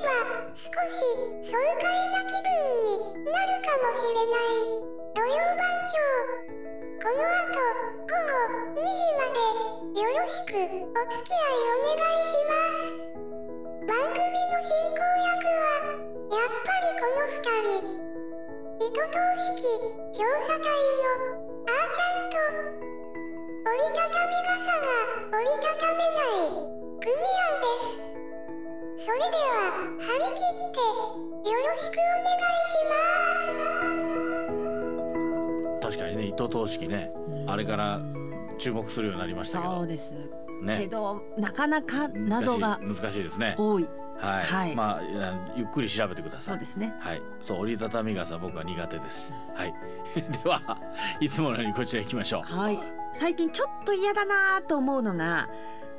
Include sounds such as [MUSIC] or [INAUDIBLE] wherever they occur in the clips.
ば少し爽快な気分になるかもしれない土曜番長この後午後2時までよろしくお付き合いお願いします番組の進行役はやっぱりこの2人。糸通式調査隊のあーちゃんと折りたたみ傘が折りたためないクミアンです。それでは張り切ってよろしくお願いします。確かにね糸通式ねあれから注目するようになりましたけど。そうです、けねどなかなか謎が難しいですね。多い。はい、はい。まあゆっくり調べてください。うそですね。はい、そう折りたたみ傘僕は苦手です。はい、[LAUGHS] ではいつものようにこちら行きましょう。はい。最近ちょっと嫌だなと思うのが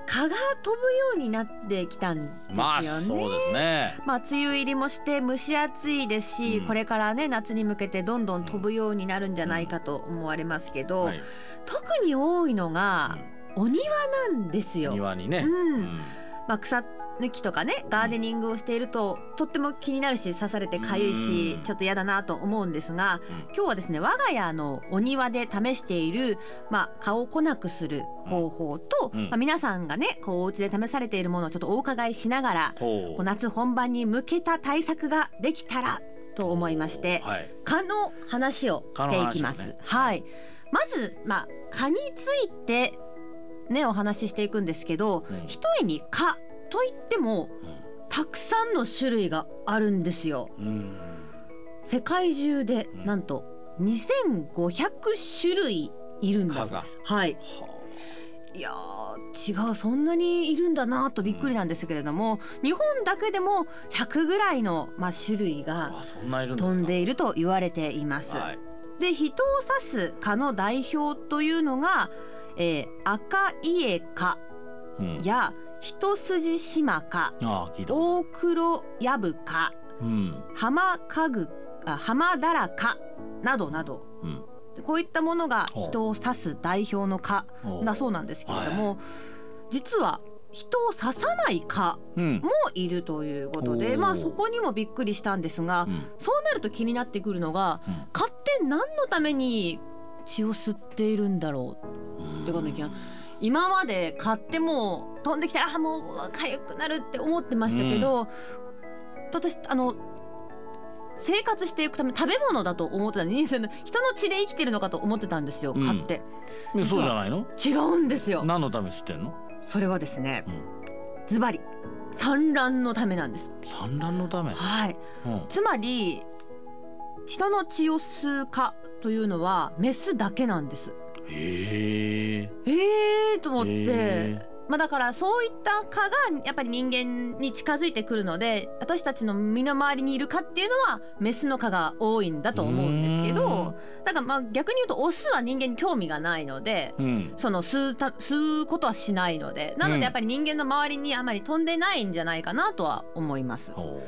蚊が飛ぶようになってきたんですよね。まあそうですね。まあ梅雨入りもして蒸し暑いですし、うんこれからね夏に向けてどんどん飛ぶようになるんじゃないかと思われますけど、はい、特に多いのがお庭なんですよ。庭にね。うんうんまあ、草抜きとかねガーデニングをしているととっても気になるし刺されてかゆいしうん。ちょっと嫌だなと思うんですがうん。今日はですね我が家のお庭で試している、まあ、蚊を来なくする方法と、うん。まあ、皆さんがねこうお家で試されているものをちょっとお伺いしながらほこう夏本番に向けた対策ができたらと思いましてはい。蚊の話をしていきます。ね。はい。まず、まあ、蚊についてねお話ししていくんですけど、うん。ひとえに蚊といってもたくさんの種類があるんですようん。うん。世界中でうんなんと2500種類いるんだそうですはいはいやー違うそんなにいるんだなとびっくりなんですけれども、日本だけでも100ぐらいの、まあ、種類あ。が。飛んでいると言われています、はい。で人を指す蚊の代表というのが、えー、赤イエカうん。やヒトスジシマカああ聞いたこ大黒ヤブカと。うん。ハマカグあハマダラカなどなどうん。こういったものが人を指す代表の蚊だそうなんですけれども、実は人を刺さない蚊うん。もいるということおーでまあそこにもびっくりしたんですが、うんそうなると気になってくるのがうん蚊って何のために血を吸っているんだろうってことに気が今まで蚊ってもう飛んできたらあもう痒くなるって思ってましたけど、私あの生活していくため食べ物だと思ってたのにその人の血で生きてるのかと思ってたんですようん蚊って、えそうじゃないの？違うんですよ何のために吸ってんの？それはですねうんズバリ産卵のためなんです産卵のため？はいうん。つまり人の血を吸う蚊というのはメスだけなんですへえ。えーと思って、へまあだからそういった蚊がやっぱり人間に近づいてくるので私たちの身の回りにいる蚊っていうのはメスの蚊が多いんだと思うんですけうーんどだからまあ逆に言うとオスは人間に興味がないのでうん。その吸うた吸うことはしないのでなのうんでやっぱり人間の周りにあまり飛んでないんじゃないかなとは思います。ほ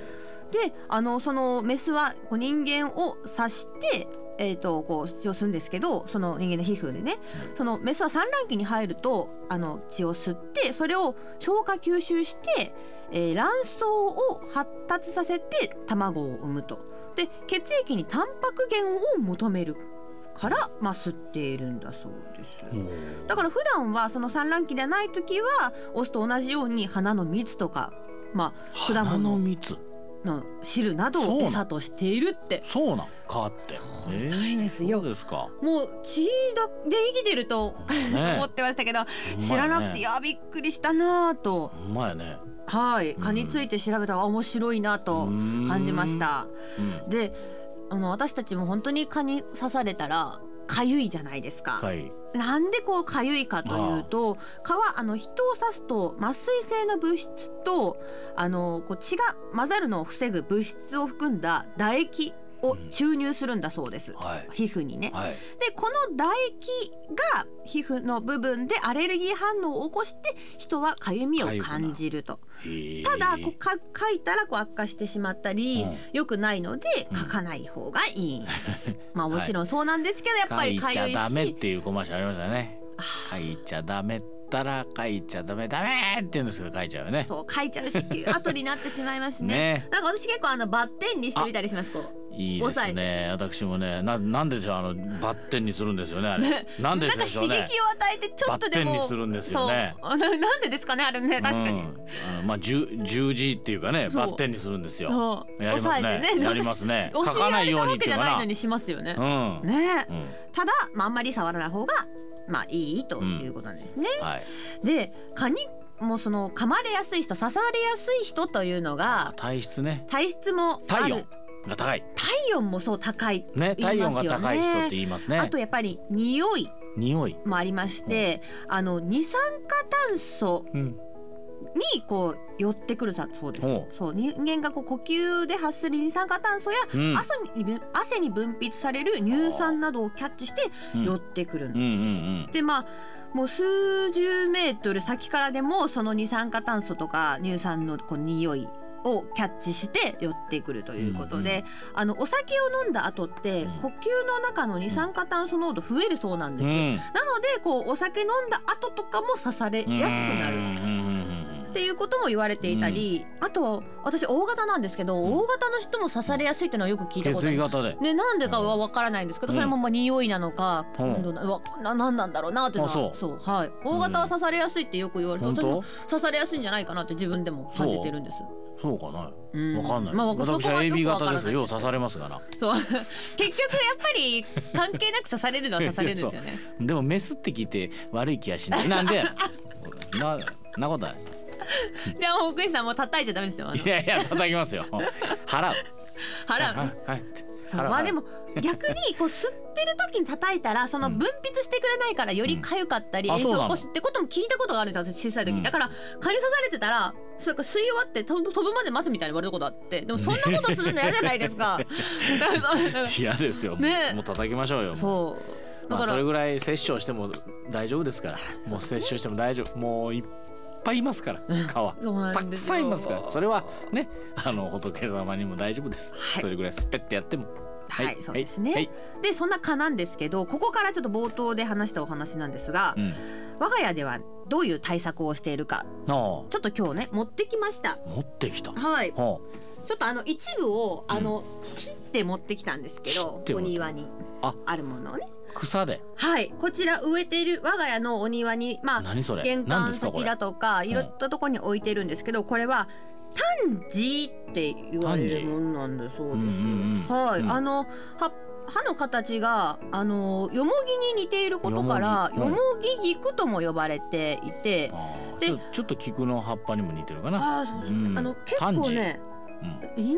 であのそのメスはこう人間を刺してえー、とこう血を吸うんですけどその人間の皮膚でね、そのメスは産卵期に入るとあの血を吸ってそれを消化吸収して、えー卵巣を発達させて卵を産むと。で血液にタンパク源を求めるから、まあ、吸っているんだそうです。う。だから普段はその産卵期ではない時はオスと同じように花の蜜とか、まあ、果花の物蜜。の汁などを餌としているってそうなん。蚊って。そうみたいですよそうですか。もう血だで生きてるとね [LAUGHS] 思ってましたけど知らなくていやびっくりしたなぁとまやね。はい蚊について調べたら面白いなと感じましたうん。であの私たちも本当に蚊に刺されたら痒いじゃないですかはい。なんでこう痒いかというと蚊はあの人を刺すと麻酔性の物質とあのこう血が混ざるのを防ぐ物質を含んだ唾液を注入するんだそうです、はい。皮膚にね。はい。でこの唾液が皮膚の部分でアレルギー反応を起こして人は痒みを感じると。ただこうか書いたらこう悪化してしまったり、うん。良くないのでうん書かない方がいいんです、まあ [LAUGHS] もはいちろんそうなんですけどやっぱり書いちゃ痒いし、ダメっていうコマーシャルありましたね。あ書いちゃダメったら書いちゃダメダメって言うんですけど書いちゃうよね。そう書いちゃうし後になってしまいますね。[LAUGHS] ね。なんか私結構あのバッテンにしてみたりしますこういいです抑ね私もねななんでじゃああのバッテンにするんですよねあれ。なんでなんかでしょうね。刺激を与えてちょっとでもバッテンにするんですよね。な [LAUGHS] なんでですかねあれね確かに、うんあのまあ十十字っていうかねバッテンにするんですよ。やりますね。ね。やりますね。書かないようにっていうかな。ないのにしますよね、うん。ね。うん。ただ、まあ、あんまり触らない方がまあいいということなんですね、はい。で蚊にもうその噛まれやすい人刺されやすい人というのが体質ね。体質もあ体温。るが高い。体温もそう高いね体温が高い人って言いますね。あとやっぱり匂い。匂い。もありまして、あの二酸化炭素うん。にこう寄ってくるさそうです。ほそう人間がこう呼吸で発する二酸化炭素や、うん。汗に汗に分泌される乳酸などをキャッチしてうん。寄ってくるんです、でまあもう数十メートル先からでもその二酸化炭素とか乳酸のこう匂いをキャッチして寄ってくるということで、あのお酒を飲んだ後ってうん。呼吸の中の二酸化炭素濃度増えるそうなんですよ、うん。なのでこうお酒飲んだ後とかも刺されやすくなる。うんうんうんっていうことも言われていたり、あと私 O 型なんですけど、ん。O 型の人も刺されやすいっていうのはよく聞いたこと血あります。液型で。ね、なんでかはわからないんですけど、うん。それもまあ匂いなのか、うん。なわななんなんだろうなっていうのはあそう。はい。O 型は刺されやすいってよく言われて、本私も当刺されやすいんじゃないかなって自分でも感じてるんです。そう。かな。うん。わかんない。まあ、私は AB 型ですよ。よう刺されますからそう。[LAUGHS] 結局やっぱり関係なく刺されるのは刺されるんですよね。[LAUGHS] でもメスって聞いて悪い気がしない。なんで？[LAUGHS] ななことないじゃあ奥井さんもう叩いちゃダメですよ。いやいや叩きますよ。払う。払う。はいまあでも逆にこう吸ってる時に叩いたらその分泌してくれないからより痒かったり炎症を起こすってことも聞いたことがあるんですよ私小さい時、うん。だから蚊に刺されてたらそれから吸い終わって飛ぶまで待つみたいに言われたことあってでもそんなことするの嫌じゃないですか。嫌ですよねもう叩きましょうよもうそうだまあから、それぐらい殺生しても大丈夫ですからもう殺生しても大丈夫もういっぱいいますから川たくさんいますから。それはねあの仏様にも大丈夫です、はい。それぐらいスペッてやっても。はい、そうですね、はい。でそんな蚊なんですけどここからちょっと冒頭で話したお話なんですが、うん。我が家ではどういう対策をしているかああ。ちょっと今日ね持ってきました。持ってきた。はい。はちょっとあの一部をあの、切って持ってきたんですけ切どお庭に。あ。あるものをね。あ草で。はい。こちら植えている我が家のお庭にまあ何それ？玄関先だとかいろんなところに置いてるんですけどこれはタンジーって言われるものなんだそうです、うんうんうん。はい、うん。あの葉葉の形があのよもぎに似ていることからよよももぎ菊とも呼ばれていて、でちょっと菊の葉っぱにも似てるかな。あの結構ねうん。2年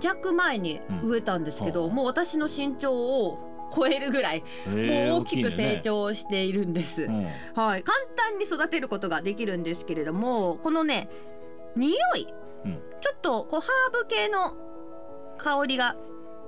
弱前に植えたんですけど、うん。もう私の身長を超えるぐらい、もう大きく成長しているんです。うん。はい、簡単に育てることができるんですけれどもこのね匂い、うん。ちょっとこうハーブ系の香りが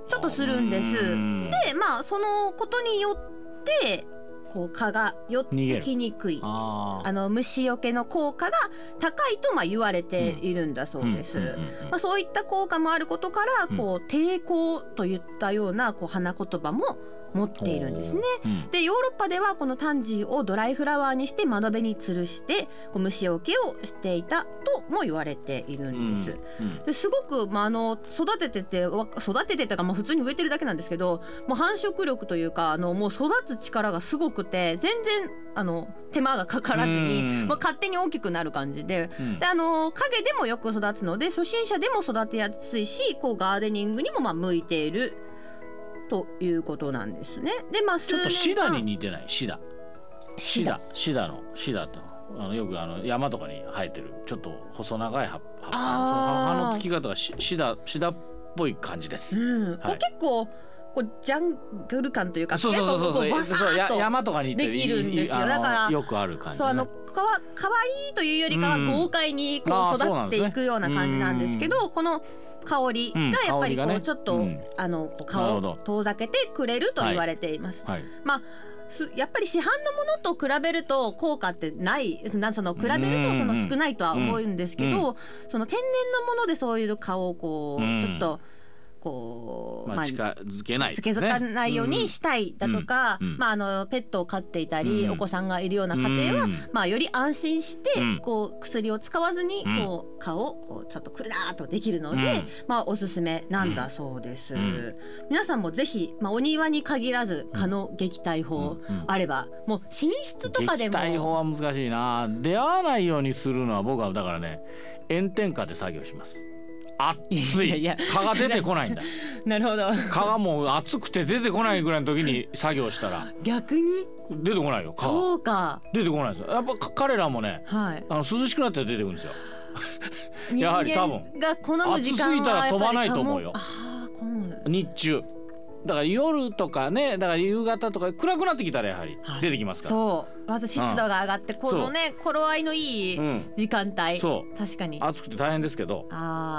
ちょっとするんです。うん。でまあそのことによってこう蚊が寄ってきにくい。ああの虫除けの効果が高いとまあ言われているんだそうです。そういった効果もあることから、うんこう抵抗といったようなこう花言葉も持っているんですね。うん。でヨーロッパではこのタンジーをドライフラワーにして窓辺に吊るしてこう虫除けをしていたとも言われているんです。うん。ですごく、まあ、あの育てててわ育ててというか、まあ、普通に植えてるだけなんですけどもう繁殖力というかあのもう育つ力がすごくて全然あの手間がかからずに、うん。まあ、勝手に大きくなる感じで。うん。であの影でもよく育つので初心者でも育てやすいしこうガーデニングにもまあ向いているということなんですね。でまあちょっとシダに似似てない？シダ。シダ。シダ。のシダってあのよくあの山とかに生えてるちょっと細長い葉っぱ。葉のつき方がシシダシダっぽい感じです。うん。はい。結構こうジャングル感というかそうそうそうそう。結構こうそう山とかにできるんですよ。だからよくある感じそうあのですね。かわ可愛いというよりかはうん。豪快にこう育っていくような感じなんですけど、この香りがやっぱりこうちょっと、うん。あのこう顔を遠ざけてくれると言われています。はい。まあすやっぱり市販のものと比べると効果ってないなその比べるとその少ないとは思うんですけど、その天然のものでそういう顔をこう、うん。ちょっとこう、まあ近づけないつけづかないようにしたいだとか、うん。うん。まあ、あのペットを飼っていたり、うん。お子さんがいるような家庭は、うん。まあ、より安心して、うん。こう薬を使わずに、うん。こう蚊をこうちょっとくるなーっとできるので、うん。まあ、おすすめなんだそうです。ん。皆さんもぜひ、まあ、お庭に限らず蚊の撃退法あれば、もう寝室とかでも。撃退法は難しいな。出会わないようにするのは僕はだからね炎天下で作業します暑い。蚊が出てこないんだ。[LAUGHS] なるほど。蚊がもう暑くて出てこないぐらいの時に作業したら。逆に？出てこないよ蚊はそうか。出てこないですよ。やっぱか彼らもねはい。あの涼しくなったら出てくるんですよ。やはり多分。人間が好む時間は暑すぎたら飛ばないと思うよ。日中だから夜とかねだから夕方とか暗くなってきたらやはりはい。出てきますから、そう。まず湿度が上がって、このね頃合いのいいうん。時間帯、そう。確かに。暑くて大変ですけど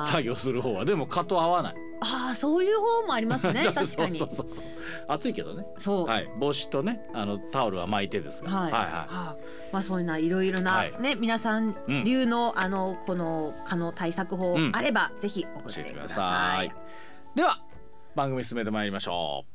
作業する方は。でも蚊と合わない。あーそういう方もありますね。確かにそうそうそう。そう暑いけどね。そう。はい。帽子とねあのタオルは巻いてですがはい、はいはあまあそういうないろいろな、はい。ね皆さんうん。流の、あのこの蚊の対策法うん。あれば、ぜひ送ってください。では番組進めてまいりましょう。